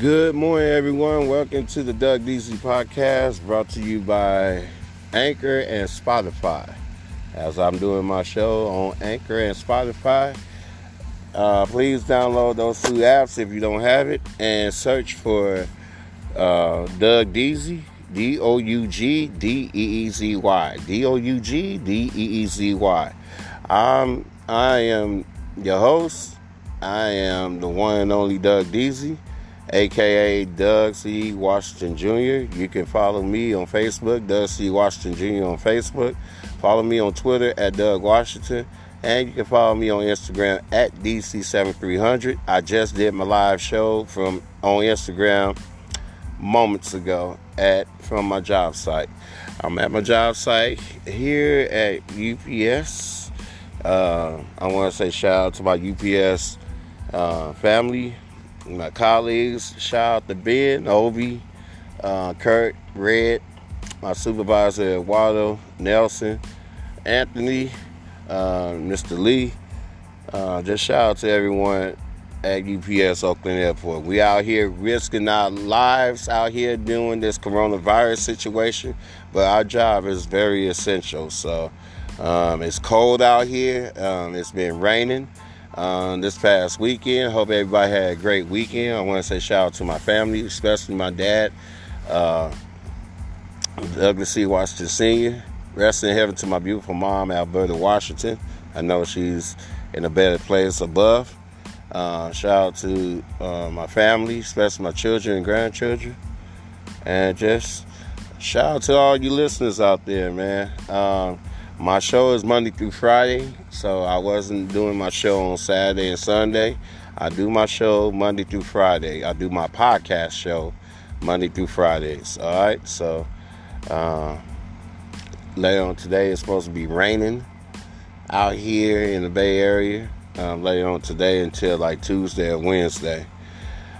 Good morning, everyone. Welcome to the Doug Deezy podcast brought to you by Anchor and Spotify. As I'm doing my show on Anchor and Spotify, uh, please download those two apps if you don't have it and search for uh, Doug Deezy, D O U G D E E Z Y. D O U G D E E Z Y. I'm, I am your host. I am the one and only Doug Deezy aka Doug C. Washington Jr. You can follow me on Facebook, Doug C. Washington Jr. on Facebook. Follow me on Twitter at Doug Washington. And you can follow me on Instagram at DC7300. I just did my live show from on Instagram moments ago at from my job site. I'm at my job site here at UPS. Uh, I want to say shout out to my UPS uh, family, my colleagues. Shout out to Ben, Obi, uh, Kurt, Red, my supervisor Eduardo, Nelson, Anthony, uh, Mr. Lee. Uh, just shout out to everyone at UPS Oakland Airport. We out here risking our lives out here doing this coronavirus situation, but our job is very essential. So um, it's cold out here. Um, it's been raining um, this past weekend. Hope everybody had a great weekend. I want to say shout out to my family, especially my dad, uh, Douglas C. Washington Sr. Rest in heaven to my beautiful mom, Alberta Washington. I know she's in a better place above. Uh, shout out to uh, my family, especially my children and grandchildren. And just shout out to all you listeners out there, man. Um, my show is Monday through Friday, so I wasn't doing my show on Saturday and Sunday. I do my show Monday through Friday. I do my podcast show Monday through Fridays. All right, so uh, later on today it's supposed to be raining out here in the Bay Area. Um, later on today until like Tuesday or Wednesday.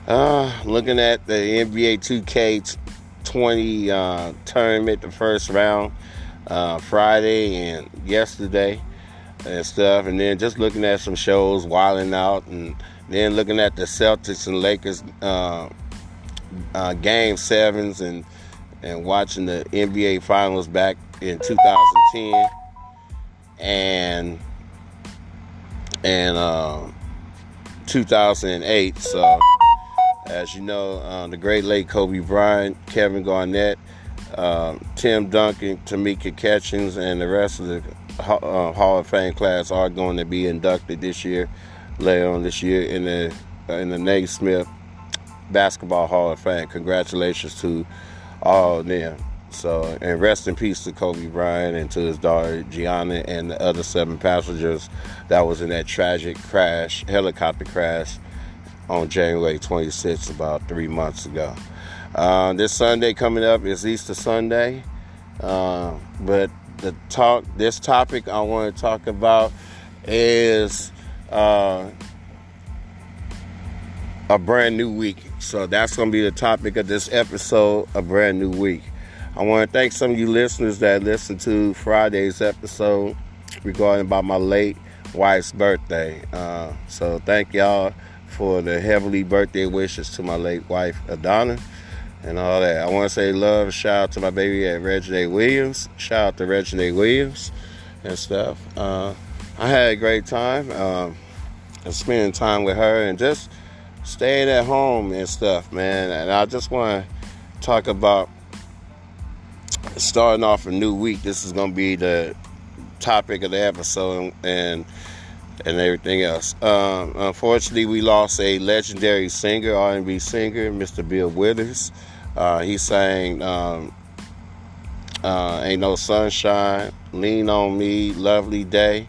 Uh, looking at the NBA 2K20 uh, tournament, the first round uh, Friday and yesterday and stuff, and then just looking at some shows, wilding out, and then looking at the Celtics and Lakers uh, uh, game sevens, and and watching the NBA Finals back in 2010, and and uh, 2008. So, as you know, uh, the great late Kobe Bryant, Kevin Garnett uh, Tim Duncan, Tamika Catchings, and the rest of the uh, Hall of Fame class are going to be inducted this year, later on this year in the uh, in the Naismith Basketball Hall of Fame. Congratulations to all of them. So, and rest in peace to Kobe Bryant and to his daughter Gianna and the other seven passengers that was in that tragic crash, helicopter crash on January 26th, about three months ago. Uh, this Sunday coming up is Easter Sunday, uh, but the talk, this topic I want to talk about is uh, a brand new week. So that's going to be the topic of this episode, a brand new week. I want to thank some of you listeners that listened to Friday's episode regarding about my late wife's birthday. Uh, so thank y'all for the heavily birthday wishes to my late wife, Adonna and all that. I want to say love, shout out to my baby at Reginae Williams. Shout out to Reginae Williams and stuff. Uh, I had a great time uh, spending time with her and just staying at home and stuff, man. And I just want to talk about starting off a new week. This is going to be the topic of the episode and and everything else. Um, unfortunately, we lost a legendary singer, R&B singer, Mr. Bill Withers. Uh, he sang um, uh, "Ain't No Sunshine," "Lean on Me," "Lovely Day."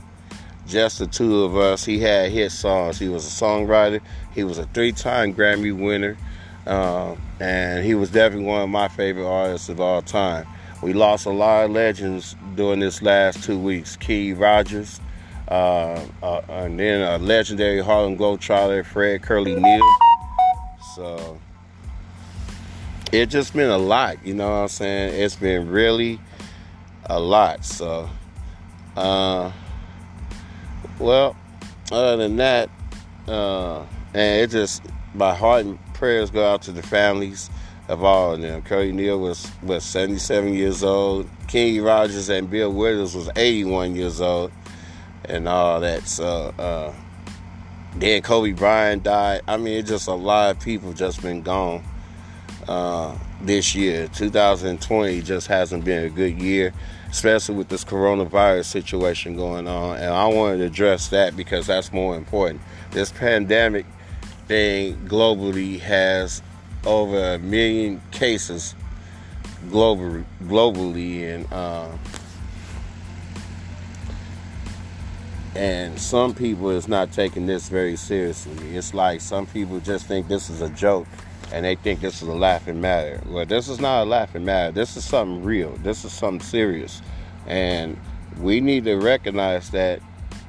Just the two of us. He had hit songs. He was a songwriter. He was a three-time Grammy winner, uh, and he was definitely one of my favorite artists of all time. We lost a lot of legends during this last two weeks. Kenny Rogers, uh, uh, and then a legendary Harlem Globetrotter, Fred Curly Neal. So it just been a lot, you know what I'm saying? It's been really a lot. So, uh, well, other than that, uh, and it just my heart and prayers go out to the families of all of them. Curly Neal was was 77 years old. Kenny Rogers and Bill Withers was 81 years old, and all that. So uh, then Kobe Bryant died. I mean, it's just a lot of people just been gone uh, this year. 2020 just hasn't been a good year, especially with this coronavirus situation going on. And I wanted to address that because that's more important. This pandemic thing globally has over a million cases globally, globally, and uh, and some people is not taking this very seriously. It's like some people just think this is a joke, and they think this is a laughing matter. Well, this is not a laughing matter. This is something real. This is something serious, and we need to recognize that.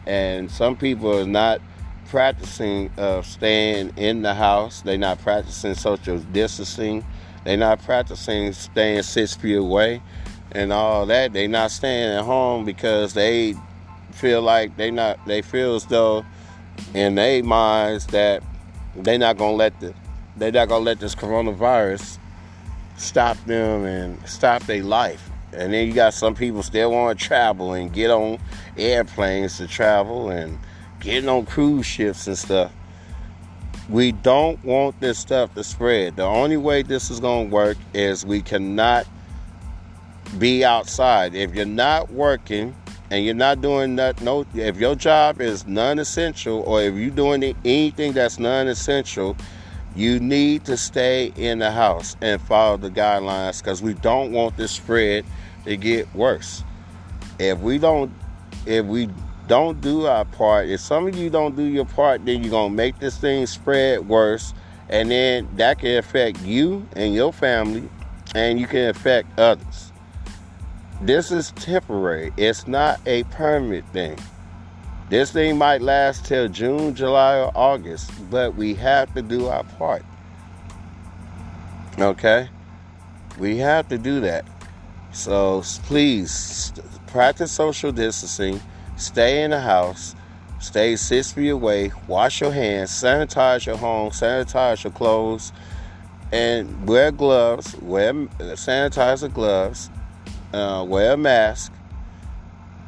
And some people are not practicing uh, staying in the house. They're not practicing social distancing. They're not practicing staying six feet away and all that. They're not staying at home because they feel like they not. They feel as though in their minds that they're not gonna let the they're not gonna let this coronavirus stop them and stop their life. And then you got some people still want to travel and get on airplanes to travel and getting on cruise ships and stuff. We don't want this stuff to spread. The only way this is going to work is we cannot be outside. If you're not working and you're not doing that, no, if your job is non-essential or if you're doing anything that's non-essential, you need to stay in the house and follow the guidelines because we don't want this spread to get worse. If we don't, if we don't do our part, if some of you don't do your part, then you're gonna make this thing spread worse, and then that can affect you and your family, and you can affect others. This is temporary. It's not a permanent thing. This thing might last till June, July, or August, but we have to do our part. Okay? We have to do that. So please practice social distancing Stay in the house. Stay six feet away. Wash your hands. Sanitize your home. Sanitize your clothes. And wear gloves. Wear sanitizer gloves. Uh, wear a mask.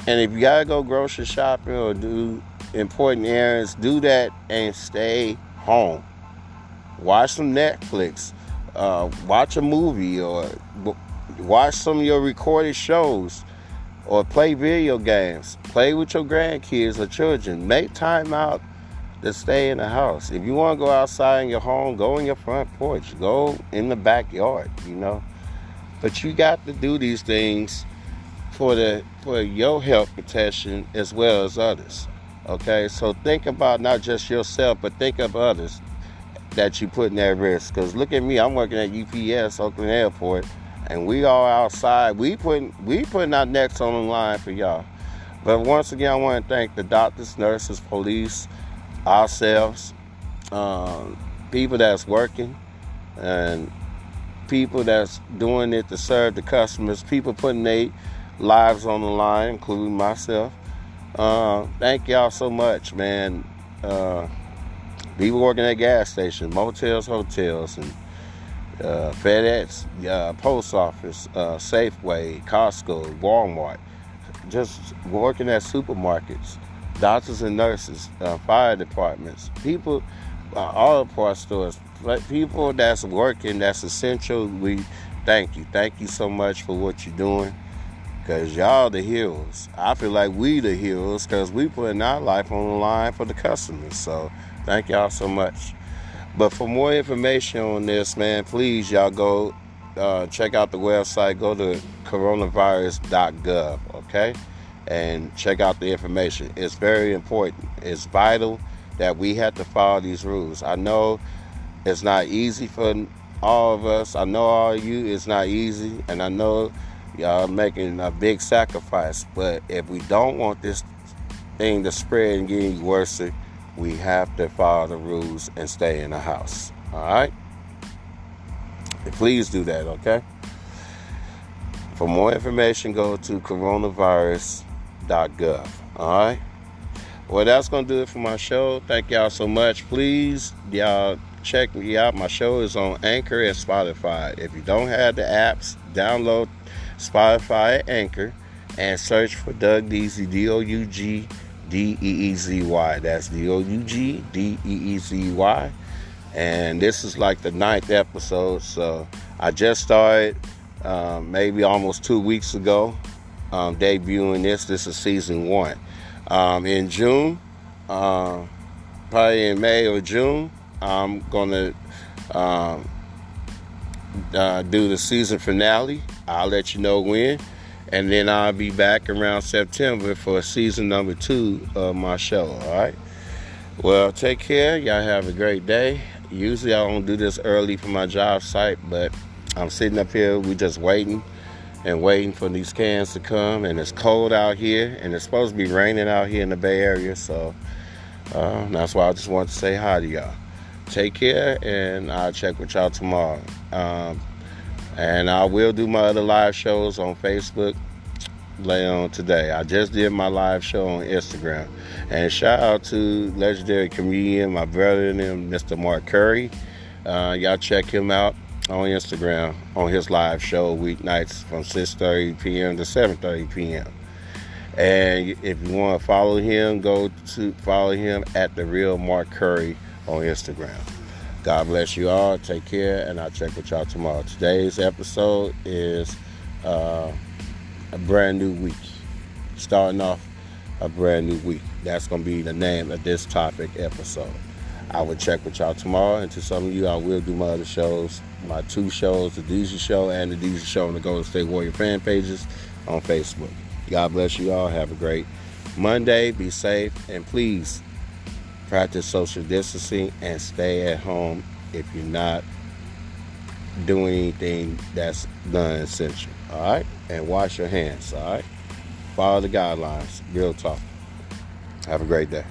And if you gotta go grocery shopping or do important errands, do that and stay home. Watch some Netflix. Uh, watch a movie or watch some of your recorded shows or play video games. Play with your grandkids or children. Make time out to stay in the house. If you want to go outside in your home, go in your front porch. Go in the backyard, you know. But you got to do these things for the for your health protection as well as others. Okay, so think about not just yourself, but think of others that you put in at risk. Because look at me, I'm working at UPS Oakland Airport and we all outside. We putting we putting our necks on the line for y'all. But once again, I want to thank the doctors, nurses, police, ourselves, um, people that's working, and people that's doing it to serve the customers. People putting their lives on the line, including myself. Uh, thank y'all so much, man. Uh, people working at gas stations, motels, hotels, and uh, FedEx, uh, post office, uh, Safeway, Costco, Walmart, just working at supermarkets, doctors and nurses, uh, fire departments, people, uh, auto parts stores, people that's working, that's essential. We thank you. Thank you so much for what you're doing. Cause y'all the heroes. I feel like we the heroes because we putting our life on the line for the customers. So thank y'all so much. But for more information on this, man, please y'all go uh, check out the website. Go to coronavirus.gov, okay? And check out the information. It's very important. It's vital that we have to follow these rules. I know it's not easy for all of us. I know all of you it's not easy, and I know y'all making a big sacrifice. But if we don't want this thing to spread and get worse, we have to follow the rules and stay in the house. All right? Please do that, okay? For more information, go to coronavirus.gov. All right? Well, that's going to do it for my show. Thank y'all so much. Please, y'all check me out. My show is on Anchor and Spotify. If you don't have the apps, download Spotify Anchor and search for Doug Deezy, D O U G D E E Z Y. That's D O U G D E E Z Y. And this is like the ninth episode, so I just started um, maybe almost two weeks ago um, debuting this. This is season one. Um, in June, uh, probably in May or June, I'm gonna um, uh, do the season finale. I'll let you know when, and then I'll be back around September for season number two of my show. All right. Well, take care. Y'all have a great day. Usually I don't do this early for my job site, but I'm sitting up here. We just waiting and waiting for these cans to come. And it's cold out here, and it's supposed to be raining out here in the Bay Area. So uh, that's why I just want to say hi to y'all. Take care, and I'll check with y'all tomorrow. Um, and I will do my other live shows on Facebook later on today. I just did my live show on Instagram. And shout out to legendary comedian, my brother and him, Mr. Mark Curry. Uh, y'all check him out on Instagram on his live show weeknights from 6:30 p.m. to 7:30 p.m. And if you want to follow him, go to follow him at the real Mark Curry on Instagram. God bless you all. Take care, and I'll check with y'all tomorrow. Today's episode is uh, a brand new week. Starting off a brand new week. That's going to be the name of this topic episode. I will check with y'all tomorrow. And to some of you, I will do my other shows, my two shows, the Deezy Show and the Deezy Show on the Golden State Warrior fan pages on Facebook. God bless you all. Have a great Monday. Be safe. And please practice social distancing and stay at home if you're not doing anything that's non-essential. All right? And wash your hands. All right? Follow the guidelines. Real talk. Have a great day.